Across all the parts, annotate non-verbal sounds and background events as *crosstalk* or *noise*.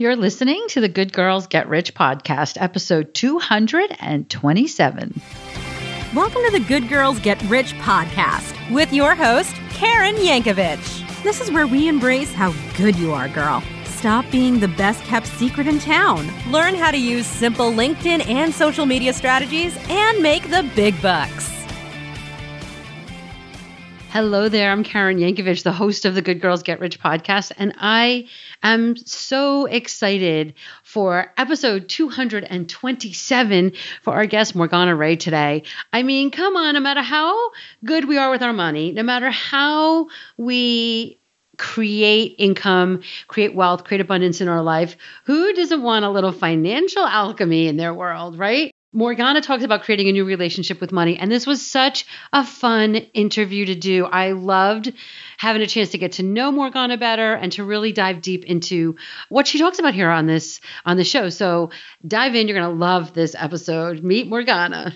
You're listening to the Good Girls Get Rich podcast, episode 227. Welcome to the Good Girls Get Rich podcast with your host, Karen Yankovich. This is where we embrace how good you are, girl. Stop being the best kept secret in town. Learn how to use simple LinkedIn and social media strategies and make the big bucks. Hello there. I'm Karen Yankovich, the host of the Good Girls Get Rich podcast, and I am so excited for episode 227 for our guest Morgana Rae today. I mean, come on, no matter how good we are with our money, no matter how we create income, create wealth, create abundance in our life, who doesn't want a little financial alchemy in their world, right? Morgana talks about creating a new relationship with money. And this was such a fun interview to do. I loved having a chance to get to know Morgana better and to really dive deep into what she talks about here on this on the show. So dive in. You're gonna love this episode. Meet Morgana.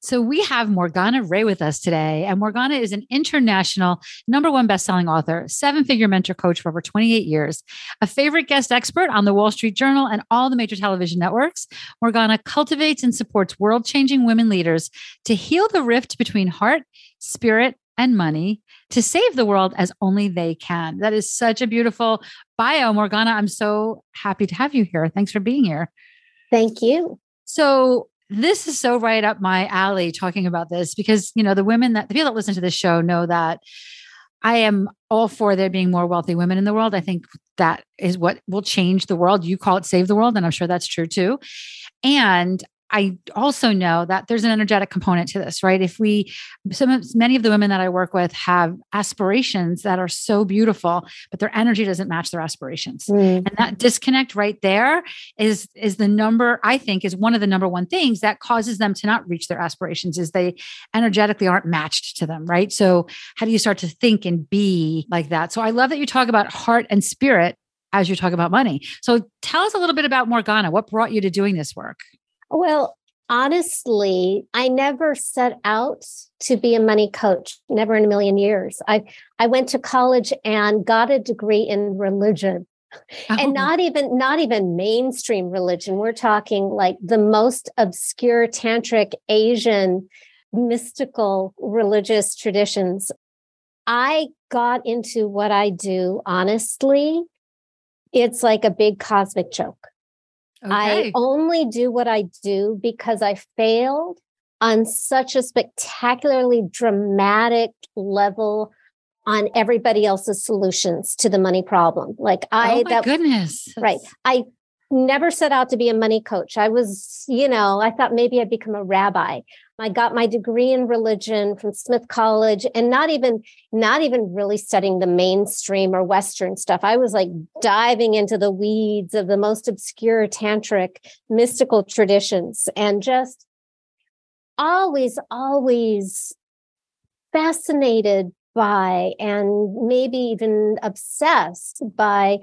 So we have Morgana Rae with us today. And Morgana is an international number one best-selling author, seven-figure mentor coach for over 28 years, a favorite guest expert on the Wall Street Journal and all the major television networks. Morgana cultivates and supports world-changing women leaders to heal the rift between heart, spirit, and money to save the world as only they can. That is such a beautiful bio, Morgana. I'm so happy to have you here. Thanks for being here. Thank you. So, this is so right up my alley talking about this because you know the women that the people that listen to this show know that I am all for there being more wealthy women in the world. I think that is what will change the world. You call it save the world, and I'm sure that's true too. And I also know that there's an energetic component to this, right? If we, some of, many of the women that I work with have aspirations that are so beautiful, but their energy doesn't match their aspirations, mm. and that disconnect right there is is the number I think is one of the number one things that causes them to not reach their aspirations is they energetically aren't matched to them, right? So how do you start to think and be like that? So I love that you talk about heart and spirit as you talk about money. So tell us a little bit about Morgana. What brought you to doing this work? Well, honestly, I never set out to be a money coach, never in a million years. I I went to college and got a degree in religion. Oh. And not even not even mainstream religion. We're talking like the most obscure tantric Asian mystical religious traditions. I got into what I do honestly. It's like a big cosmic joke. Okay. I only do what I do because I failed on such a spectacularly dramatic level on everybody else's solutions to the money problem. Like oh I, oh my that, goodness, right? I never set out to be a money coach. I was, you know, I thought maybe I'd become a rabbi. I got my degree in religion from Smith College and not even not even really studying the mainstream or western stuff. I was like diving into the weeds of the most obscure tantric mystical traditions and just always always fascinated by and maybe even obsessed by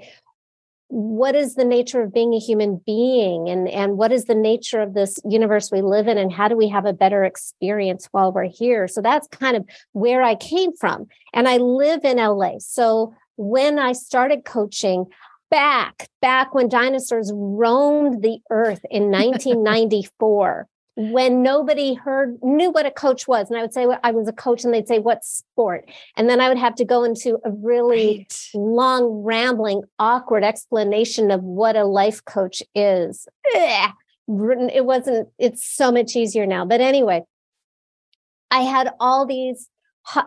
what is the nature of being a human being? And and what is the nature of this universe we live in? And how do we have a better experience while we're here? So that's kind of where i came from. And i live in la so when i started coaching back back when dinosaurs roamed the earth in *laughs* 1994 when nobody heard knew what a coach was and i would say well, i was a coach and they'd say what sport and then i would have to go into a really right. long rambling awkward explanation of what a life coach is Ugh. it wasn't it's so much easier now but anyway i had all these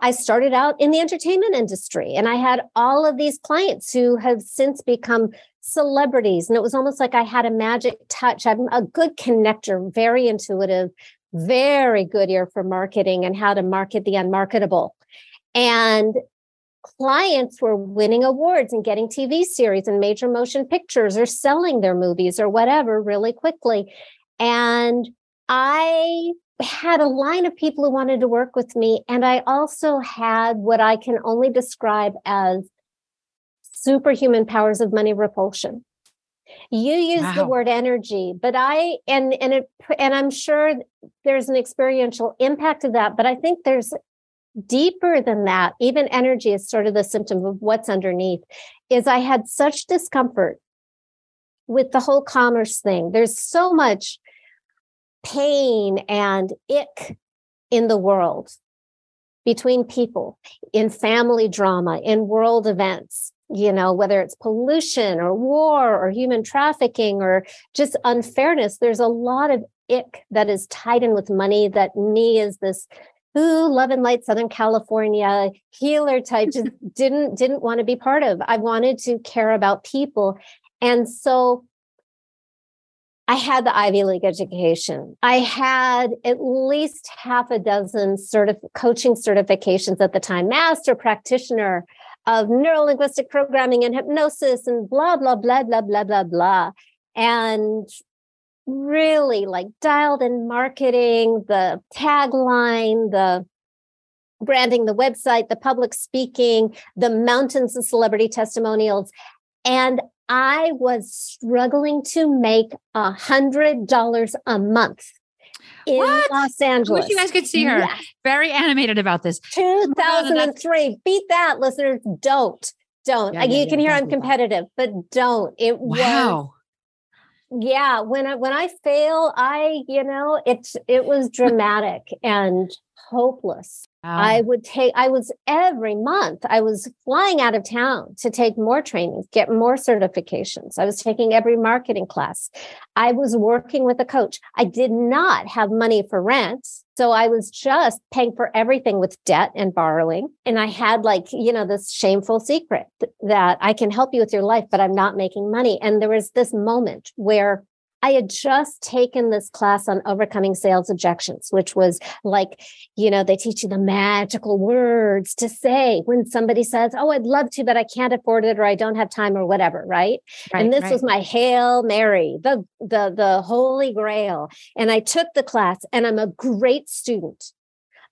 i started out in the entertainment industry and i had all of these clients who have since become celebrities. And it was almost like I had a magic touch. I'm a good connector, very intuitive, very good ear for marketing and how to market the unmarketable. And clients were winning awards and getting TV series and major motion pictures or selling their movies or whatever really quickly. And I had a line of people who wanted to work with me. And I also had what I can only describe as superhuman powers of money repulsion. You use wow. the word energy, but I and and it and I'm sure there's an experiential impact of that, but I think there's deeper than that. Even energy is sort of the symptom of what's underneath. Is I had such discomfort with the whole commerce thing. There's so much pain and ick in the world between people, in family drama, in world events, you know, whether it's pollution or war or human trafficking or just unfairness. There's a lot of ick that is tied in with money that me is this who love and light Southern California healer type just *laughs* didn't didn't want to be part of. I wanted to care about people. And so I had the Ivy League education. I had at least half a dozen certif- coaching certifications at the time, master practitioner of neurolinguistic programming and hypnosis and blah, blah, blah, blah, blah, blah, blah. And really like dialed in marketing, the tagline, the branding, the website, the public speaking, the mountains of celebrity testimonials. And I was struggling to make a hundred dollars a month in what? Los Angeles. I wish you guys could see her. Yes. Very animated about this. 2003. Beat that, listeners. Don't. Don't. Yeah, yeah, you can yeah, hear I'm competitive, but don't. It wow. was yeah when i when i fail i you know it's it was dramatic and hopeless Wow. I would take, I was every month, I was flying out of town to take more trainings, get more certifications. I was taking every marketing class. I was working with a coach. I did not have money for rent. So I was just paying for everything with debt and borrowing. And I had like, you know, this shameful secret that I can help you with your life, but I'm not making money. And there was this moment where I had just taken this class on overcoming sales objections, which was like, you know, they teach you the magical words to say when somebody says, Oh, I'd love to, but I can't afford it or I don't have time or whatever. Right. right and this right. was my Hail Mary, the, the, the holy grail. And I took the class and I'm a great student.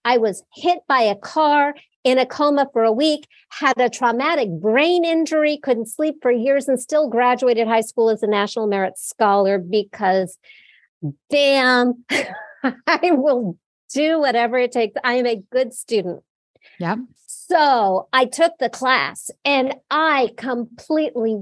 I was hit by a car in a coma for a week, had a traumatic brain injury, couldn't sleep for years, and still graduated high school as a National Merit Scholar because, damn, *laughs* I will do whatever it takes. I am a good student. Yeah. So I took the class and I completely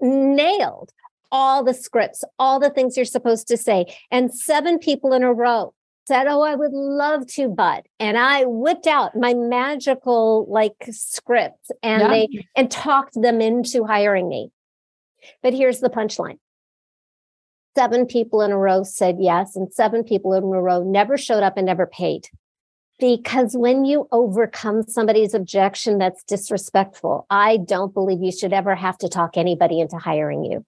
nailed all the scripts, all the things you're supposed to say. And seven people in a row said, Oh, I would love to, but and I whipped out my magical like script and yeah. they and talked them into hiring me. But here's the punchline. Seven people in a row said yes, and seven people in a row never showed up and never paid. Because when you overcome somebody's objection that's disrespectful, I don't believe you should ever have to talk anybody into hiring you.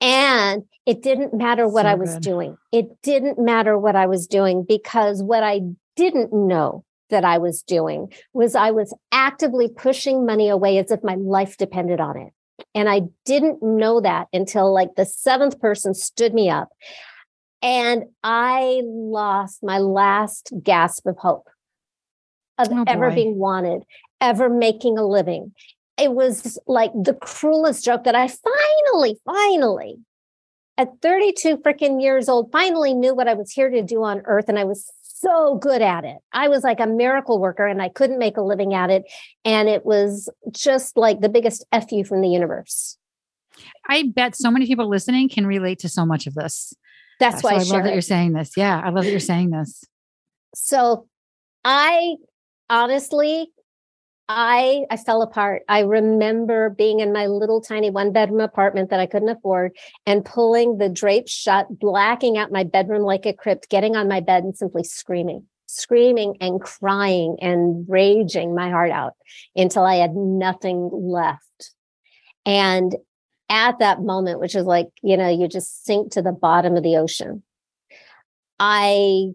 And it didn't matter what so I was good. doing. It didn't matter what I was doing because what I didn't know that I was doing was I was actively pushing money away as if my life depended on it. And I didn't know that until like the seventh person stood me up. And I lost my last gasp of hope of oh ever being wanted, ever making a living, it was like the cruelest joke that I finally, finally, at 32 freaking years old, finally knew what I was here to do on earth. And I was so good at it. I was like a miracle worker and I couldn't make a living at it. And it was just like the biggest FU from the universe. I bet so many people listening can relate to so much of this. That's why so I, I love that you're saying this. Yeah, I love that you're saying this. So I honestly I I fell apart. I remember being in my little tiny one bedroom apartment that I couldn't afford and pulling the drapes shut, blacking out my bedroom like a crypt, getting on my bed and simply screaming, screaming and crying and raging my heart out until I had nothing left. And at that moment, which is like, you know, you just sink to the bottom of the ocean. I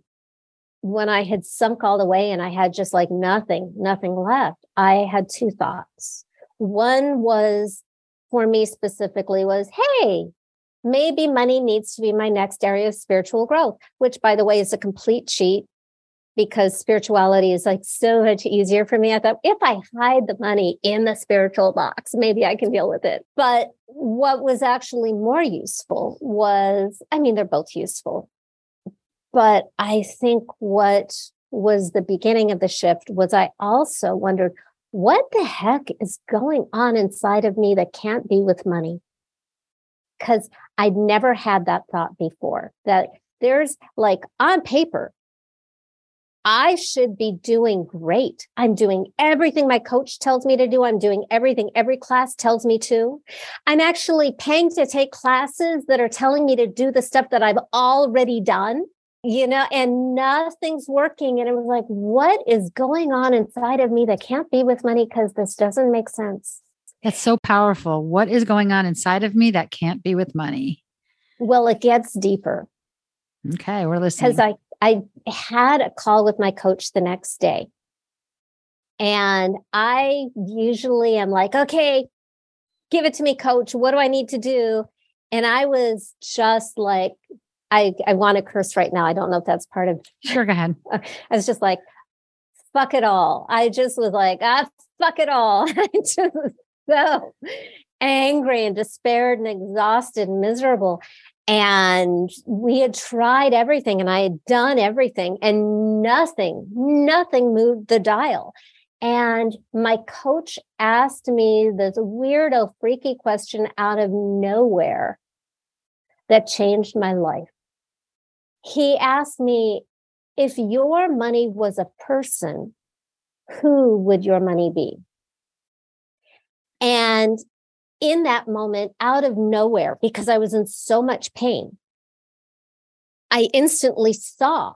when I had sunk all the way and I had just like nothing, nothing left, I had two thoughts. One was for me specifically was, hey, maybe money needs to be my next area of spiritual growth, which by the way is a complete cheat because spirituality is like so much easier for me. I thought if I hide the money in the spiritual box, maybe I can deal with it. But what was actually more useful was, I mean, they're both useful, but I think what was the beginning of the shift was I also wondered what the heck is going on inside of me that can't be with money? because I'd never had that thought before that there's like on paper, I should be doing great. I'm doing everything my coach tells me to do. I'm doing everything every class tells me to. I'm actually paying to take classes that are telling me to do the stuff that I've already done, you know, and nothing's working. And it was like, what is going on inside of me that can't be with money because this doesn't make sense? That's so powerful. What is going on inside of me that can't be with money? Well, it gets deeper. Okay, we're listening. Because I I had a call with my coach the next day. And I usually am like, okay, give it to me, coach. What do I need to do? And I was just like, I, I want to curse right now. I don't know if that's part of. Sure, go ahead. *laughs* I was just like, fuck it all. I just was like, ah, fuck it all. *laughs* I just was so angry and despaired and exhausted and miserable. And we had tried everything and I had done everything and nothing, nothing moved the dial. And my coach asked me this weirdo, freaky question out of nowhere that changed my life. He asked me, if your money was a person, who would your money be? And in that moment, out of nowhere, because I was in so much pain, I instantly saw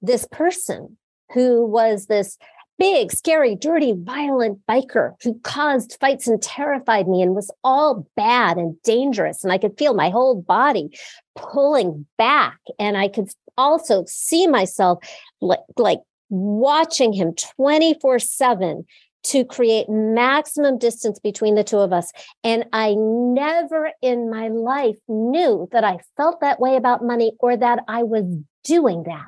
this person who was this big, scary, dirty, violent biker who caused fights and terrified me and was all bad and dangerous. And I could feel my whole body pulling back. And I could also see myself like, like watching him 24 7 to create maximum distance between the two of us. And I never in my life knew that I felt that way about money or that I was doing that.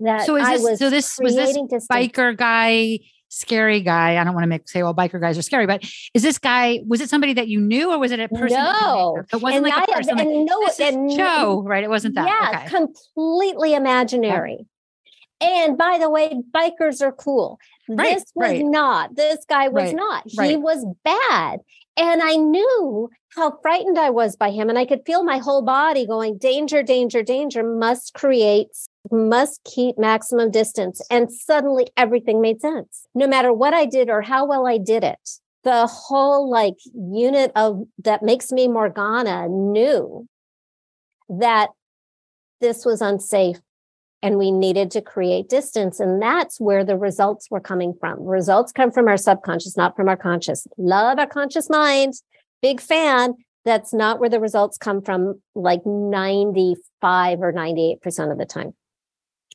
That so is this, was so this was this biker guy, scary guy. I don't want to make say, well, biker guys are scary, but is this guy, was it somebody that you knew or was it a person? No, it wasn't and like I, a person. And, like, no, and Joe, right? It wasn't that. Yeah, okay. completely imaginary. And by the way, bikers are cool. Right, this was right. not. This guy was right, not. He was bad. And I knew how frightened I was by him. And I could feel my whole body going, danger, danger, danger, must create, must keep maximum distance. And suddenly everything made sense. No matter what I did or how well I did it, the whole like unit of that makes me Morgana knew that this was unsafe and we needed to create distance. And that's where the results were coming from. Results come from our subconscious, not from our conscious. Love our conscious mind. Big fan. That's not where the results come from, like 95 or 98% of the time,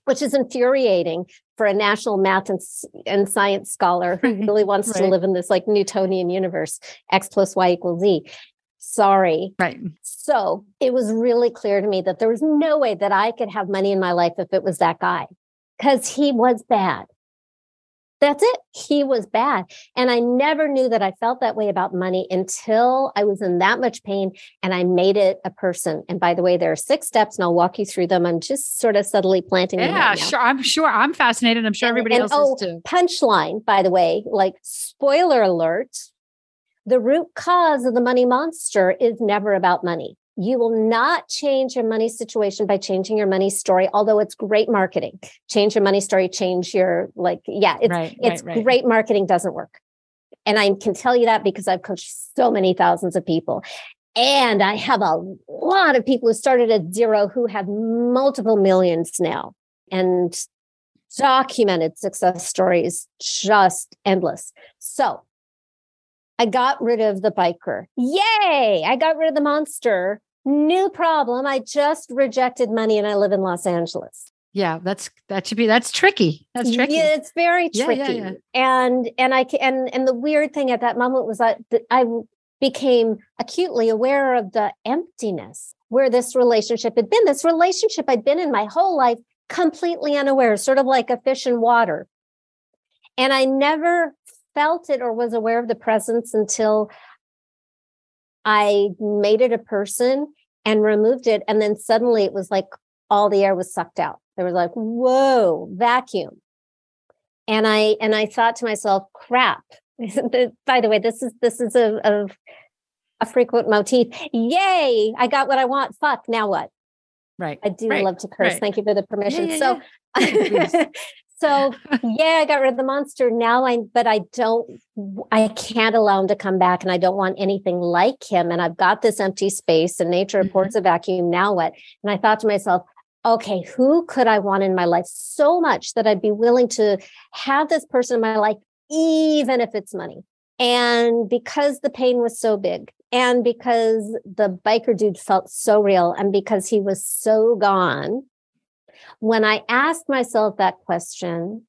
which is infuriating for a national math and, and science scholar who *laughs* really wants right. to live in this like Newtonian universe, X plus Y equals Z. Sorry. Right. So it was really clear to me that there was no way that I could have money in my life if it was that guy because he was bad. That's it. He was bad. And I never knew that I felt that way about money until I was in that much pain and I made it a person. And by the way, there are six steps and I'll walk you through them. I'm just sort of subtly planting yeah, them. Yeah, sure. I'm sure. I'm fascinated. I'm sure and, everybody and, else oh, is too. Punchline, by the way, like spoiler alert, the root cause of the money monster is never about money. You will not change your money situation by changing your money story, although it's great marketing. Change your money story, change your like, yeah, it's right, it's right, right. great marketing doesn't work. And I can tell you that because I've coached so many thousands of people. And I have a lot of people who started at zero who have multiple millions now and documented success stories, just endless. So I got rid of the biker. Yay! I got rid of the monster. New problem. I just rejected money and I live in Los Angeles. Yeah, that's that should be that's tricky. That's tricky. Yeah, it's very tricky. Yeah, yeah. And and I and and the weird thing at that moment was that I became acutely aware of the emptiness where this relationship had been. This relationship I'd been in my whole life completely unaware, sort of like a fish in water. And I never felt it or was aware of the presence until I made it a person and removed it. And then suddenly it was like all the air was sucked out. There was like, whoa, vacuum. And I and I thought to myself, crap. *laughs* By the way, this is this is a, a a frequent motif. Yay, I got what I want. Fuck, now what? Right. I do right. love to curse. right. Thank you for the permission. yeah, so yeah. *laughs* *laughs* so yeah, I got rid of the monster. Now I but I don't I can't allow him to come back and I don't want anything like him. And I've got this empty space and nature Mhm. reports a vacuum. Now what? And I thought to myself, okay, who could I want in my life so much that I'd be willing to have this person in my life, even if it's money? And because the pain was so big, and because the biker dude felt so real, and because he was so gone, when I asked myself that question,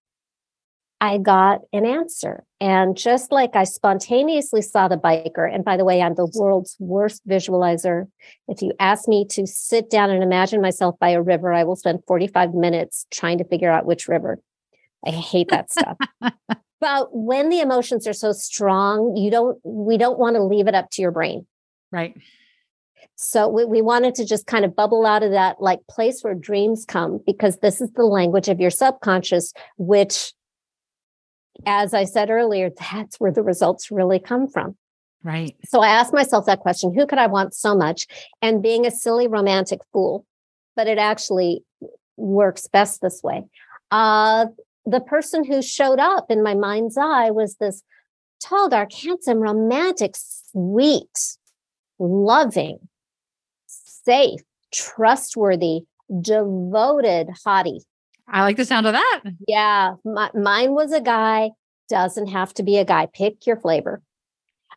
I got an answer. And just like I spontaneously saw the biker, and by the way, I'm the world's worst visualizer. If you ask me to sit down and imagine myself by a river, I will spend 45 minutes trying to figure out which river. I hate that stuff. *laughs* but when the emotions are so strong, you don't, we don't want to leave it up to your brain. Right. So we, we wanted to just kind of bubble out of that like place where dreams come because this is the language of your subconscious, which, as I said earlier, that's where the results really come from. Right. So I asked myself that question who could I want so much? And being a silly romantic fool, but it actually works best this way. Uh, the person who showed up in my mind's eye was this tall, dark, handsome, romantic, sweet, loving, safe, trustworthy, devoted hottie. I like the sound of that. Yeah, my, mine was a guy. Doesn't have to be a guy. Pick your flavor.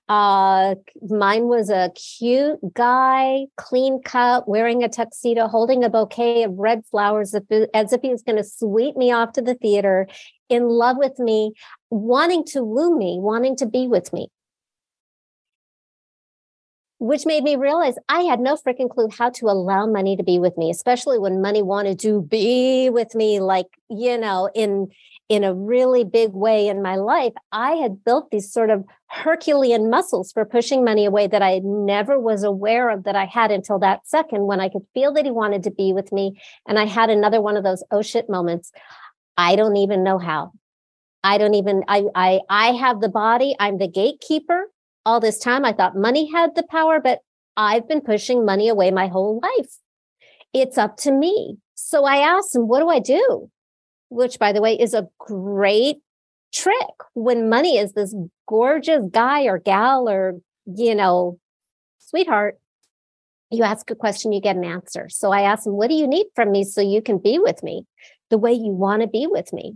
Uh, mine was a cute guy, clean cut, wearing a tuxedo, holding a bouquet of red flowers as if- as if he was going to sweep me off to the theater, in love with me, wanting to woo me, wanting to be with me. Which made me realize I had no freaking clue how to allow money to be with me, especially when money wanted to be with me, like, you know, in in a really big way in my life, I had built these sort of Herculean muscles for pushing money away that I never was aware of that I had until that second when I could feel that he wanted to be with me. And I had another one of those oh shit moments. I don't even know how. I don't even I I I have the body, I'm the gatekeeper. All this time I thought money had the power, but I've been pushing money away my whole life. It's up to me. So I asked him, what do I do? which by the way is a great trick when money is this gorgeous guy or gal or you know sweetheart you ask a question you get an answer so i asked him what do you need from me so you can be with me the way you want to be with me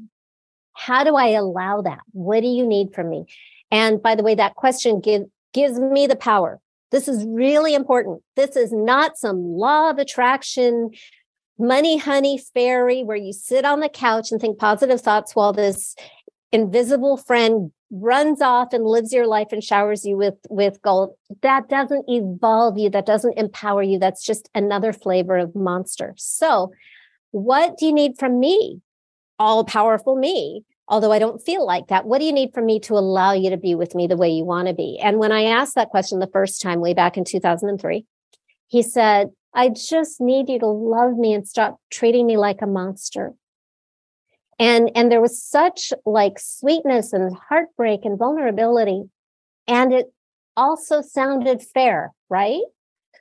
how do i allow that what do you need from me and by the way that question give, gives me the power. This is really important. This is not some law of attraction money honey fairy where you sit on the couch and think positive thoughts while this invisible friend runs off and lives your life and showers you with with gold. That doesn't evolve you. That doesn't empower you. That's just another flavor of monster. So what do you need from me? All powerful me although i don't feel like that what do you need from me to allow you to be with me the way you want to be and when i asked that question the first time way back in 2003 he said I just need you to love me and stop treating me like a monster. And and there was such like sweetness and heartbreak and vulnerability. And it also sounded fair, right?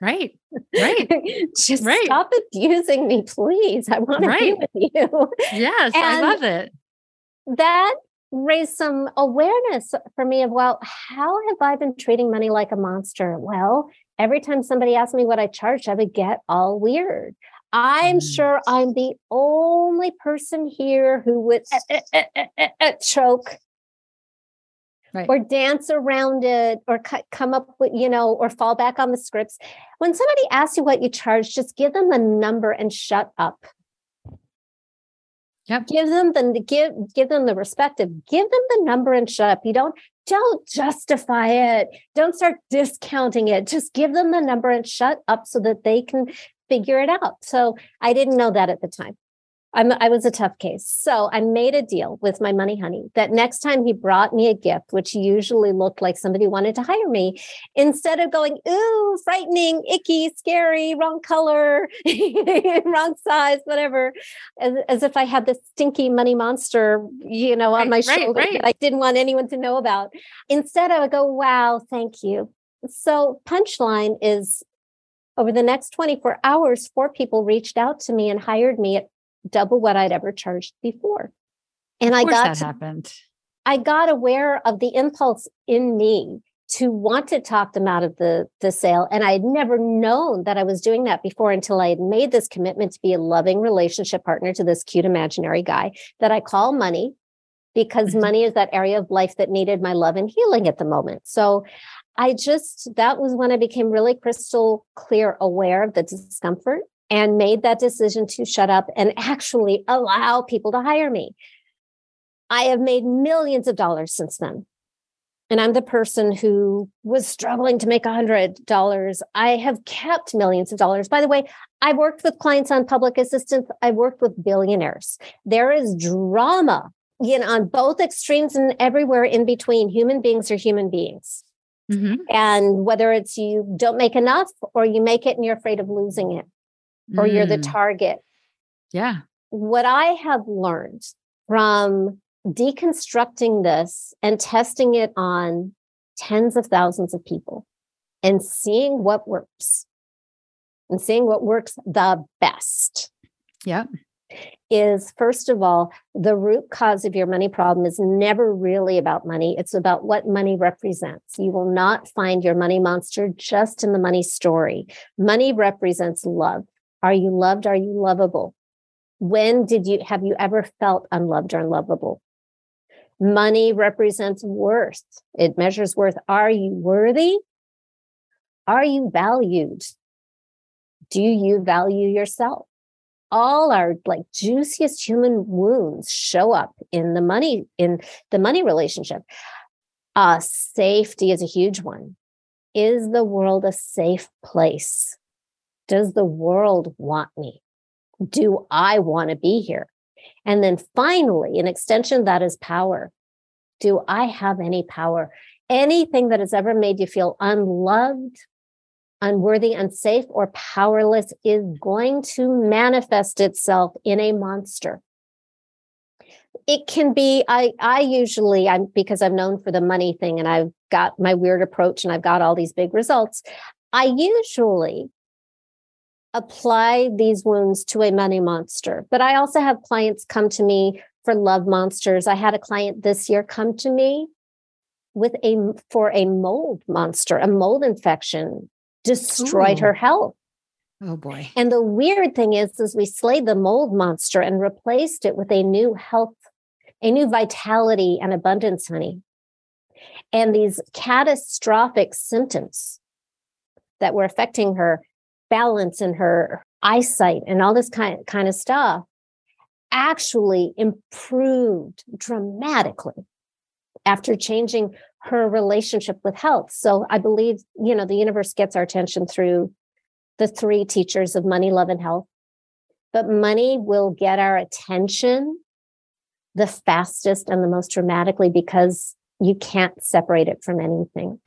Right. Right. *laughs* just Right. stop abusing me, please. I want to Right. be with you. Yes. I love it. That raised some awareness for me of well how have i been treating money like a monster well every time somebody asked me what i charged i would get all weird i'm Mm. sure i'm the only person here who would eh, eh, eh, eh, eh, eh, choke Right. or dance around it or cu- come up with you know or fall back on the scripts when somebody asks you what you charge just give them the number and shut up Yep. give them the give give them the respect of give them the number and shut up. You don't don't justify it. Don't start discounting it. Just give them the number and shut up so that they can figure it out. So i didn't know that at the time I'm, I was a tough case. So I made a deal with my money honey that next time he brought me a gift, which usually looked like somebody wanted to hire me, instead of going, ooh, frightening, icky, scary, wrong color, *laughs* wrong size, whatever, as, as if I had this stinky money monster, you know, on Right, my right, shoulder right. that I didn't want anyone to know about. Instead, I would go, wow, thank you. so punchline is over the next 24 hours, four people reached out to me and hired me at double what I'd ever charged before. And I got that to, happened. I got aware of the impulse in me to want to talk them out of the the sale and i had never known that i was doing that before until i had made this commitment to be a loving relationship partner to this cute imaginary guy that i call money because mm-hmm. money is that area of life that needed my love and healing at the moment so i just that was when i became really crystal clear aware of the discomfort and made that decision to shut up and actually allow people to hire me i have made millions of dollars since then and I'm the person who was struggling to make a $100. I have kept millions of dollars. By the way, I've worked with clients on public assistance, I've worked with billionaires. There is drama you know, on both extremes and everywhere in between. Human beings are human beings. Mm-hmm. And whether it's you don't make enough or you make it and you're afraid of losing it or mm. you're the mm. target. Yeah. What I have learned from deconstructing this and testing it on tens of thousands of people and seeing what works and seeing what works the best. Yeah. Is first of all, the root cause of your money problem is never really about money. It's about what money represents. You will not find your money monster just in the money story. Money represents love. Are you loved? Are you lovable? When did you have you ever felt unloved or unlovable? Money represents worth. It measures worth. Are you worthy? Are you valued? Do you value yourself? All our like juiciest human wounds show up in the money, in the money relationship. Uh, safety is a huge one. Is the world a safe place? Does the world want me? Do I want to be here? And then finally, an extension that is power. Do I have any power? Anything that has ever made you feel unloved, unworthy, unsafe, or powerless is going to manifest itself in a monster. It can be, I, I usually, I'm because I'm known for the money thing and I've got my weird approach and I've got all these big results. I usually apply these wounds to a money monster. But I also have clients come to me for love monsters. I had a client this year come to me with a for a mold monster, a mold infection destroyed Ooh. her health. Oh boy. And the weird thing is is we slayed the mold monster and replaced it with a new health, a new vitality and abundance honey. And these catastrophic symptoms that were affecting her balance and her eyesight and all this kind, kind of stuff actually improved dramatically after changing her relationship with health. So I believe, you know, the universe gets our attention through the three teachers of money, love, and health. But money will get our attention the fastest and the most dramatically because you can't separate it from anything.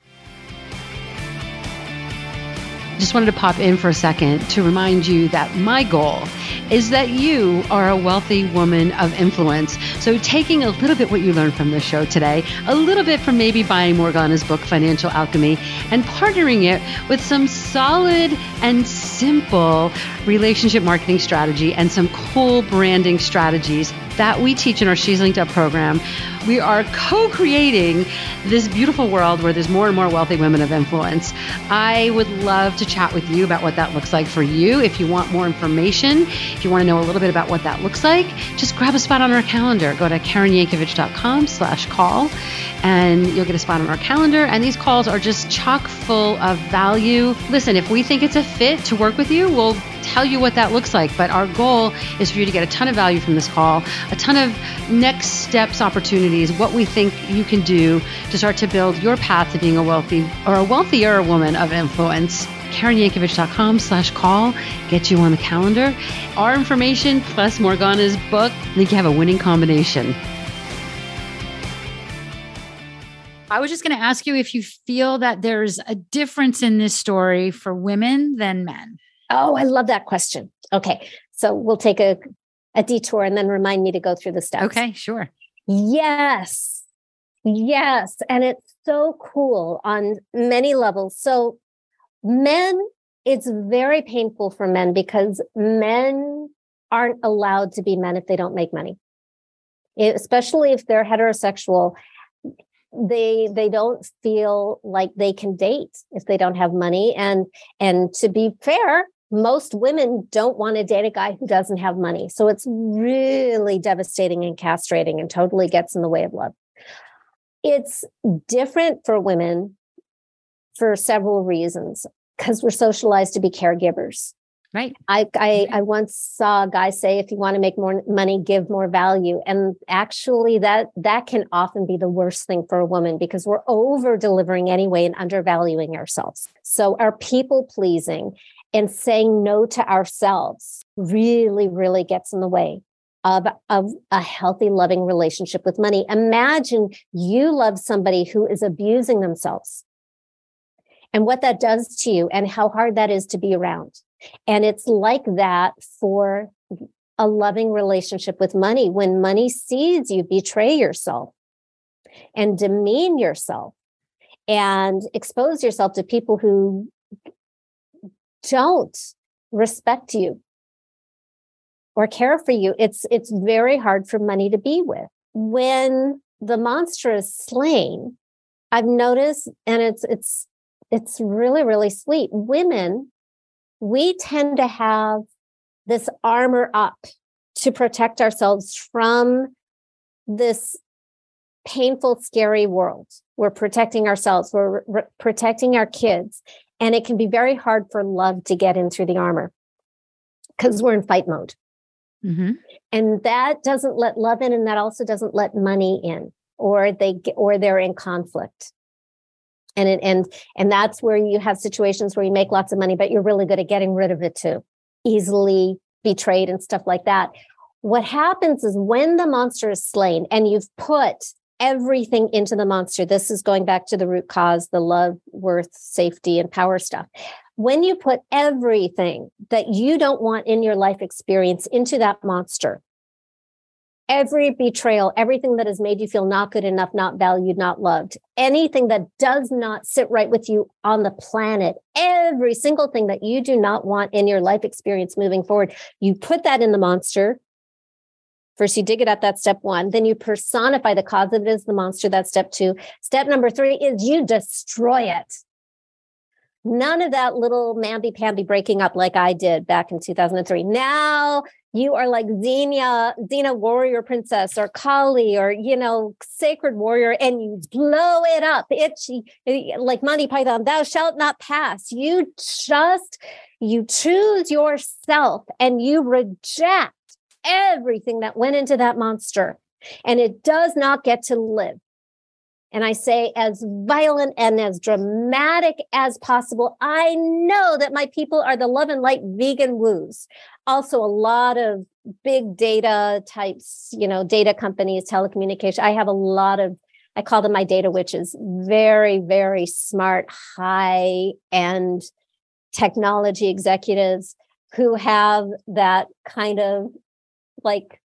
Just wanted to pop in for a second to remind you that my goal is that you are a wealthy woman of influence. So, taking a little bit what you learned from this show today, a little bit from maybe buying Morgana's book, Financial Alchemy, and partnering it with some solid and simple relationship marketing strategy and some cool branding strategies that we teach in our She's Linked Up program. We are co creating this beautiful world where there's more and more wealthy women of influence. I would love to chat with you about what that looks like for you. If you want more information, if you want to know a little bit about what that looks like, just grab a spot on our calendar. Go to KarenYankovich.com slash call and you'll get a spot on our calendar. And these calls are just chock full of value. Listen, if we think it's a fit to work with you, we'll tell you what that looks like. But our goal is for you to get a ton of value from this call, a ton of next steps opportunities, what we think you can do to start to build your path to being a wealthy or a wealthier woman of influence. KarenYankovich.com slash call, get you on the calendar. Our information plus Morgana's book, I think you have a winning combination. I was just going to ask you if you feel that there's a difference in this story for women than men. Oh, I love that question. Okay. So we'll take a, a detour and then remind me to go through the steps. Okay, sure. Yes. Yes. And it's so cool on many levels. So, men, it's very painful for men because men aren't allowed to be men if they don't make money, it, especially if they're heterosexual. They they don't feel like they can date if they don't have money, and and to be fair, most women don't want to date a guy who doesn't have money. So it's really devastating and castrating and totally gets in the way of love. It's different for women for several reasons because we're socialized to be caregivers. Right. I, I I once saw a guy say, if you want to make more money, give more value. And actually that that can often be the worst thing for a woman because we're over delivering anyway and undervaluing ourselves. So our people pleasing and saying no to ourselves really, really gets in the way of, of a healthy, loving relationship with money. Imagine you love somebody who is abusing themselves and what that does to you and how hard that is to be around. And it's like that for a loving relationship with money. When money sees you betray yourself and demean yourself and expose yourself to people who don't respect you or care for you, it's it's very hard for money to be with. When the monster is slain, I've noticed, and it's it's it's really, really sweet. Women, we tend to have this armor up to protect ourselves from this painful, scary world. We're protecting ourselves, we're re- protecting our kids. And it can be very hard for love to get in through the armor because we're in fight mode. Mm-hmm. And that doesn't let love in, and that also doesn't let money in, or they get, or they're in conflict. And it, and and that's where you have situations where you make lots of money, but you're really good at getting rid of it too, easily betrayed and stuff like that. What happens is when the monster is slain, and you've put everything into the monster. This is going back to the root cause, the love, worth, safety, and power stuff. When you put everything that you don't want in your life experience into that monster, every betrayal, everything that has made you feel not good enough, not valued, not loved, anything that does not sit right with you on the planet, every single thing that you do not want in your life experience moving forward, you put that in the monster First, you dig it up. That's step one. Then you personify the cause of it as the monster. That's step two. Step number three is you destroy it. None of that little mamby pamby breaking up like I did back in 2003. Now you are like Xena, Xena warrior princess or Kali or, you know, sacred warrior and you blow it up. Itchy, like Monty Python, thou shalt not pass. You just, you choose yourself and you reject everything that went into that monster and it does not get to live. And I say as violent and as dramatic as possible. I know that my people are the love and light vegan woos. Also, a lot of big data types, you know, data companies, telecommunication. I have a lot of, I call them my data witches, very, very smart, high end technology executives who have that kind of like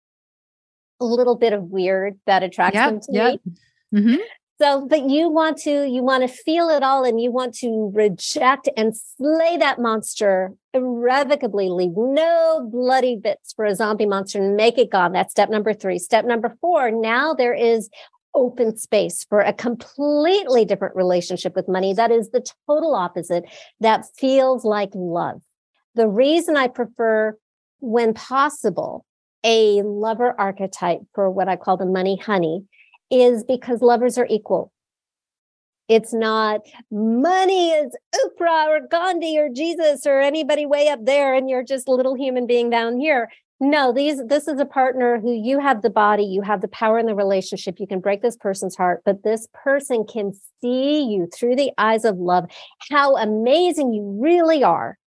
a little bit of weird that attracts yep, them to yep. me. Mm-hmm. So, but you want to, you want to feel it all and you want to reject and slay that monster irrevocably, leave no bloody bits for a zombie monster and make it gone. That's step number three. Step number four, now there is open space for a completely different relationship with money. That is the total opposite. That feels like love. The reason I prefer, when possible, a lover archetype for what I call the money honey is because lovers are equal. It's not money is Oprah or Gandhi or Jesus or anybody way up there, and you're just a little human being down here. No, these this is a partner who you have the body, you have the power in the relationship. You can break this person's heart, but this person can see you through the eyes of love, how amazing you really are.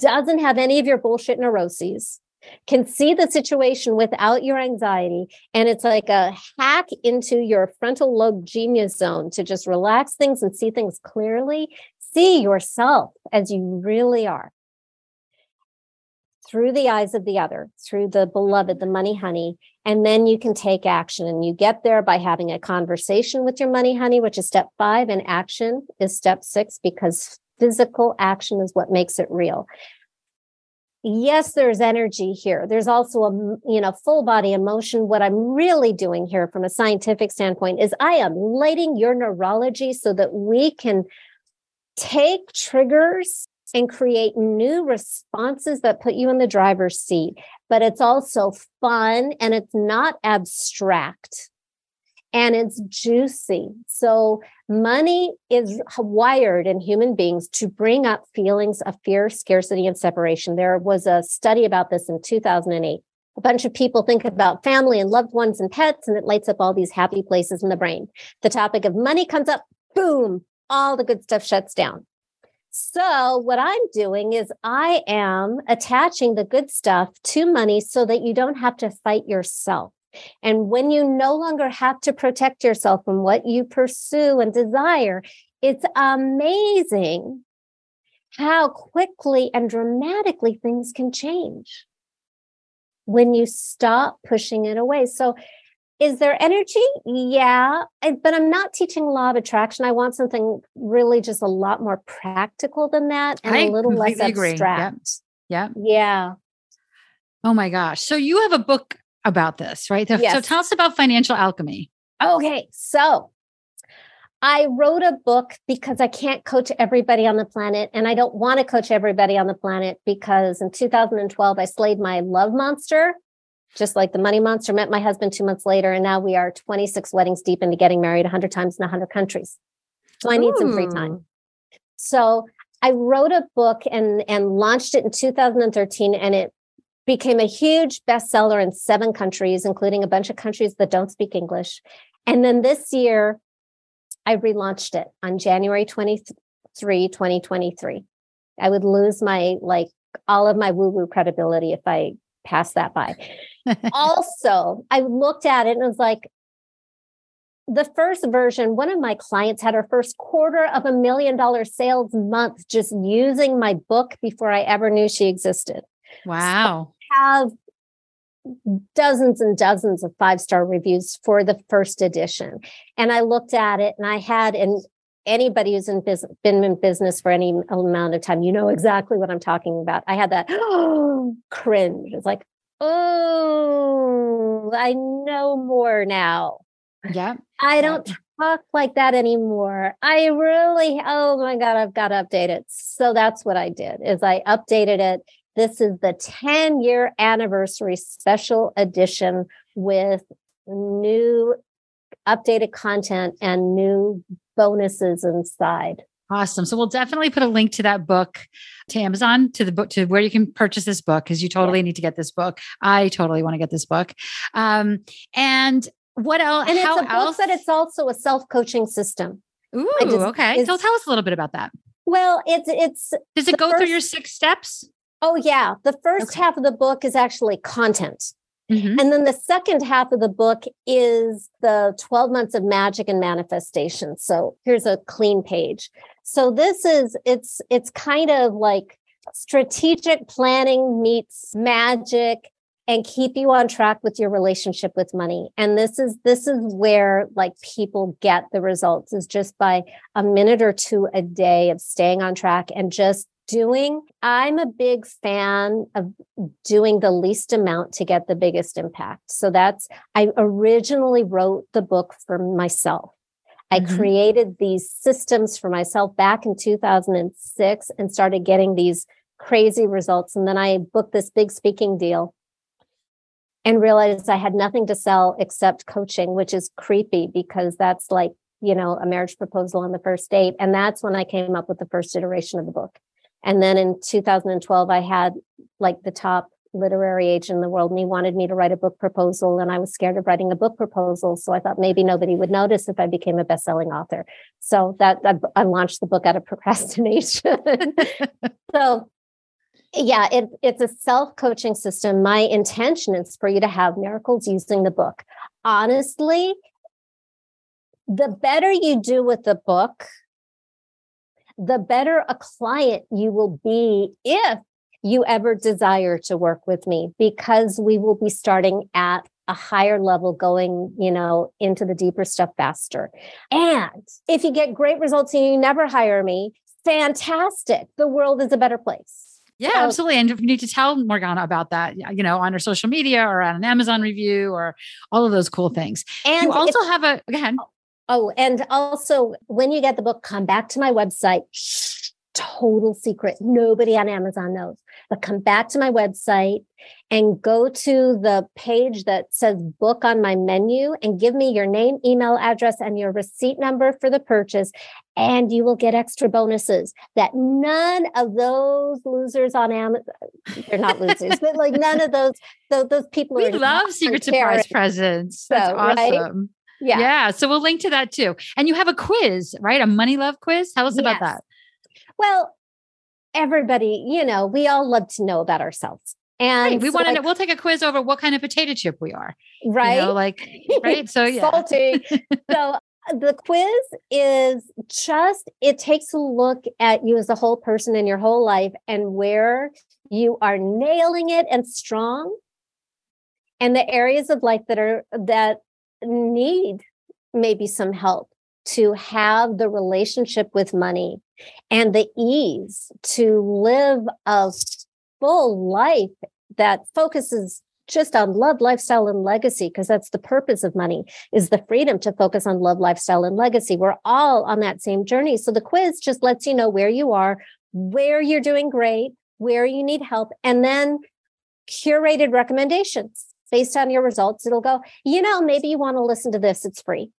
Doesn't have any of your bullshit neuroses can see the situation without your anxiety. And it's like a hack into your frontal lobe genius zone to just relax things and see things clearly. See yourself as you really are. through the eyes of the other, through the beloved, the money honey. And then you can take action. And you get there by having a conversation with your money honey, which is step five, and action is step six, because physical action is what makes it real. Yes, there's energy here. There's also a you know full body emotion. What I'm really doing here from a scientific standpoint is I am lighting your neurology so that we can take triggers and create new responses that put you in the driver's seat. But it's also fun and it's not abstract and it's juicy. So, money is wired in human beings to bring up feelings of fear, scarcity, and separation. There was a study about this in 2008. A bunch of people think about family and loved ones and pets, and it lights up all these happy places in the brain. The topic of money comes up, boom, all the good stuff shuts down. So, what I'm doing is I am attaching the good stuff to money so that you don't have to fight yourself. And when you no longer have to protect yourself from what you pursue and desire, it's amazing how quickly and dramatically things can change when you stop pushing it away. So, is there energy? Yeah, but I'm not teaching law of attraction. I want something really just a lot more practical than that and I a little less agree. abstract. Yeah. Yeah. Oh my gosh. So you have a book about this, right? So, Yes. so tell us about financial alchemy. Okay, so I wrote a book because I can't coach everybody on the planet, and I don't want to coach everybody on the planet because in 2012 I slayed my love monster, just like the money monster. Met my husband two months later, and now we are 26 weddings deep into getting married 100 times in 100 countries. So I need some free time. So I wrote a book and and launched it in 2013, and it became a huge bestseller in seven countries, including a bunch of countries that don't speak English. And then this year, I relaunched it on January 23, 2023. I would lose my like all of my woo-woo credibility if I passed that by. *laughs* also, I looked at it and was like, the first version, one of my clients had her first quarter of a million dollar sales month just using my book before I ever knew she existed. Wow. Have dozens and dozens of five star reviews for the first edition. And I looked at it and I had, and anybody who's in business, been in business for any amount of time, you know exactly what I'm talking about. I had that oh, *gasps* cringe. It's like, oh, I know more now. Yeah. I don't talk like that anymore. I really, oh my God, I've got to update it. So that's what I did is I updated it. This is the 10 year anniversary special edition with new updated content and new bonuses inside. Awesome. So we'll definitely put a link to that book to Amazon, to the book, to where you can purchase this book because you totally need to get this book. I totally want to get this book. Um, and what else? And it's how a book that it's also a self-coaching system. Ooh, just- okay. So tell us a little bit about that. Well, it's it's Does it go through your six steps? Oh yeah, the first Okay. half of the book is actually content. Mhm. And then the second half of the book is the 12 months of magic and manifestation. So here's a clean page. So this is it's it's kind of like strategic planning meets magic and keep you on track with your relationship with money. And this is this is where like people get the results is just by a minute or two a day of staying on track and just doing. I'm a big fan of doing the least amount to get the biggest impact. So that's, I originally wrote the book for myself. I Mhm. created these systems for myself back in 2006 and started getting these crazy results. And then I booked this big speaking deal and realized I had nothing to sell except coaching, which is creepy because that's like, you know, a marriage proposal on the first date. And that's when I came up with the first iteration of the book. And then in 2012, I had like the top literary agent in the world, and he wanted me to write a book proposal. And I was scared of writing a book proposal. So I thought maybe nobody would notice if I became a best selling author. So that I, I launched the book out of *laughs* procrastination. *laughs* so yeah, it, it's a self coaching system. My intention is for you to have miracles using the book. Honestly, the better you do with the book, the better a client you will be if you ever desire to work with me because we will be starting at a higher level going you know into the deeper stuff faster and if you get great results and you never hire me fantastic the world is a better place yeah, so, absolutely. And if you need to tell Morgana about that, you know, on her social media or on an Amazon review or all of those cool things. And you also have a go ahead. Oh, and also when you get the book, come back to my website. Shh, total secret. Nobody on Amazon knows. But come back to my website and go to the page that says book on my menu and give me your name, email address, and your receipt number for the purchase. And you will get extra bonuses that none of those losers on Amazon, they're not losers, but like none of those, those, those people. We love secret surprise presents. That's so, awesome. Right? Yeah. Yeah. So we'll link to that too. And you have a quiz, right? A money love quiz. Tell us yes. about that. Well, everybody, you know, we all love to know about ourselves. And right. we so want to know, we'll take a quiz over what kind of potato chip we are. Right. You know, like, right. So, yeah. Salty. *laughs* so, the quiz is just, it takes a look at you as a whole person in your whole life and where you are nailing it and strong and the areas of life that are, that need maybe some help to have the relationship with money and the ease to live a full life that focuses just on love lifestyle and legacy because that's the purpose of money is the freedom to focus on love lifestyle and legacy. We're all on that same journey. So the quiz just lets you know where you are where you're doing great where you need help and then curated recommendations based on your results it'll go you know maybe you want to listen to this it's free.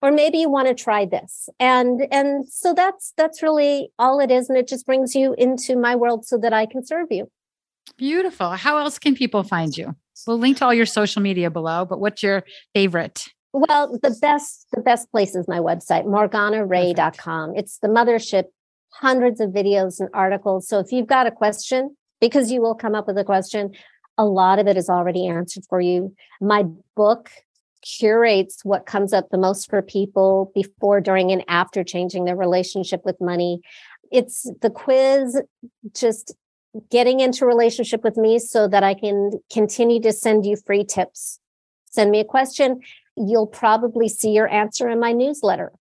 Or maybe you want to try this. And and so that's that's really all it is and it just brings you into my world so that i can serve you. Beautiful. How else can people find you? We'll link to all your social media below but what's your favorite? Well the best the best place is my website morganarae.com it's the mothership hundreds of videos and articles. So if you've got a question because you will come up with a question a lot of it is already answered for you my book curates what comes up the most for people before, during, and after changing their relationship with money. It's the quiz, just getting into relationship with me so that I can continue to send you free tips. Send me a question. You'll probably see your answer in my newsletter.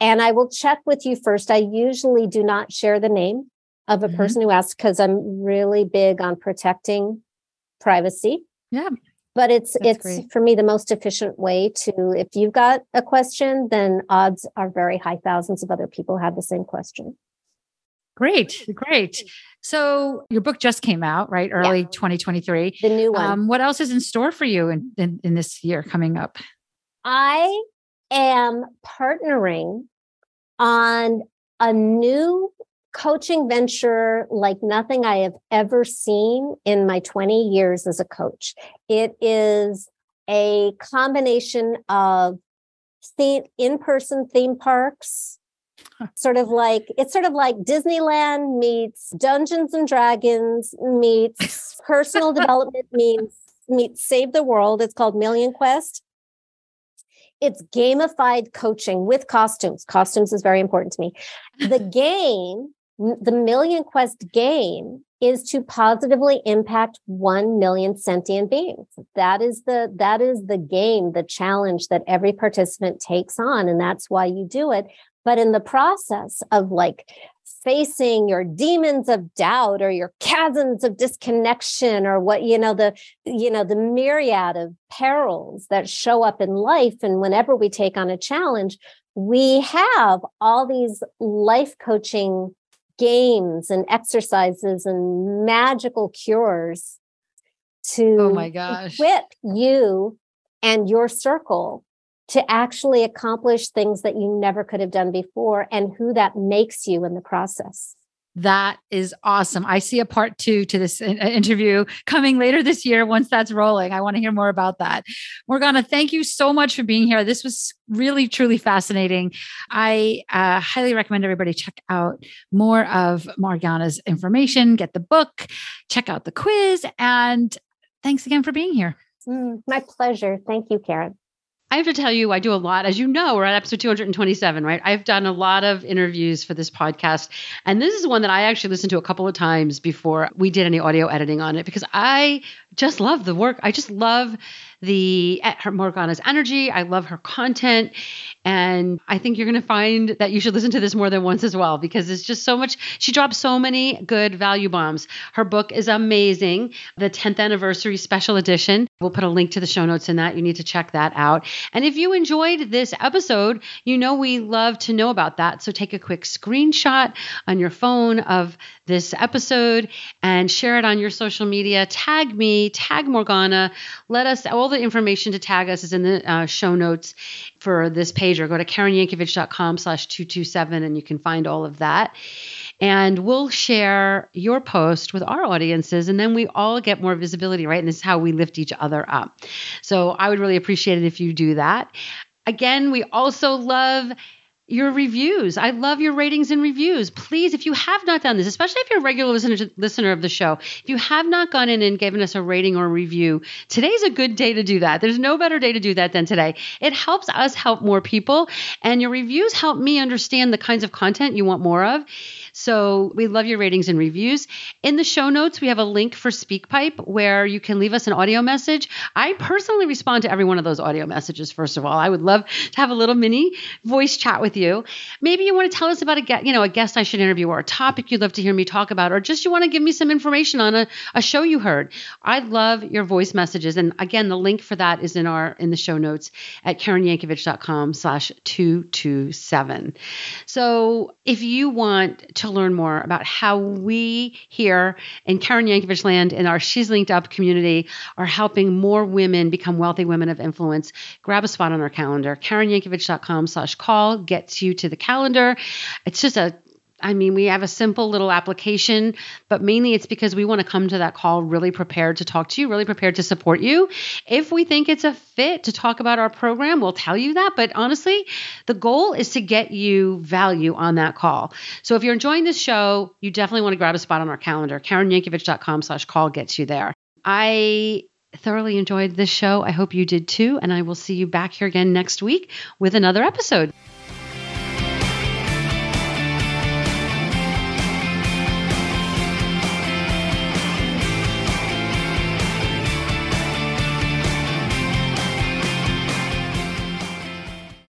And I will check with you first. I usually do not share the name of a mm-hmm. person who asks because I'm really big on protecting privacy. Yeah but it's That's it's great. for me the most efficient way to if you've got a question then odds are very high thousands of other people have the same question great great so your book just came out right early yeah. 2023 the new one um, what else is in store for you in, in, in this year coming up i am partnering on a new coaching venture like nothing I have ever seen in my 20 years as a coach. It is a combination of theme, in-person theme parks, sort of like it's sort of like Disneyland meets Dungeons and Dragons meets *laughs* personal development meets meets Save the World. It's called Million Quest. It's gamified coaching with costumes. Costumes is very important to me. The *laughs* game the Million Quest game is to positively impact 1 million sentient beings. That is the that is the game the challenge that every participant takes on and that's why you do it. But in the process of like facing your demons of doubt or your chasms of disconnection or what you know the you know the myriad of perils that show up in life and whenever we take on a challenge we have all these life coaching games and exercises and magical cures to oh my gosh. equip you and your circle to actually accomplish things that you never could have done before and who that makes you in the process that is awesome. I see a part two to this interview coming later this year once that's rolling. I want to hear more about that. Morgana, thank you so much for being here. This was really, truly fascinating. I uh, highly recommend everybody check out more of Morgana's information, get the book, check out the quiz, and thanks again for being here. Mm, my pleasure. Thank you, Karen. I have to tell you, I do a lot. As you know, we're at episode 227, right? I've done a lot of interviews for this podcast. And this is one that I actually listened to a couple of times before we did any audio editing on it because I just love the work. I just love the eh, her Morgana's energy. I love her content. And I think you're going to find that you should listen to this more than once as well because it's just so much. She drops so many good value bombs. Her book is amazing, the 10th anniversary special edition. We'll put a link to the show notes in that. You need to check that out. And if you enjoyed this episode, you know we love to know about that. So take a quick screenshot on your phone of this episode and share it on your social media. Tag me, tag Morgana. Let us, all the information to tag us is in the uh, show notes for this page or go to karenyankovich.com slash 227 and you can find all of that. And we'll share your post with our audiences and then we all get more visibility, right? And this is how we lift each other up. So I would really appreciate it if you do that. Again, we also love your reviews. I love your ratings and reviews. Please, if you have not done this, especially if you're a regular listener, listener of the show, if you have not gone in and given us a rating or a review, today's a good day to do that. There's no better day to do that than today. It helps us help more people, and your reviews help me understand the kinds of content you want more of. So we love your ratings and reviews. In the show notes, we have a link for SpeakPipe where you can leave us an audio message. I personally respond to every one of those audio messages, first of all. I would love to have a little mini voice chat with you. Maybe you want to tell us about a guest, you know, a guest I should interview or a topic you'd love to hear me talk about, or just you want to give me some information on a, a show you heard. I love your voice messages. And again, the link for that is in our in the show notes at karenyankovich.com slash 227. So if you want to learn more about how we here in Karen Yankovich land in our She's Linked Up community are helping more women become wealthy women of influence, grab a spot on our calendar. KarenYankovich.com slash call gets you to the calendar. It's just a I mean, we have a simple little application, but mainly it's because we want to come to that call really prepared to talk to you, really prepared to support you. If we think it's a fit to talk about our program, we'll tell you that. But honestly, the goal is to get you value on that call. So if you're enjoying this show, you definitely want to grab a spot on our calendar. KarenYankovich.com slash call gets you there. I thoroughly enjoyed this show. I hope you did too. And I will see you back here again next week with another episode.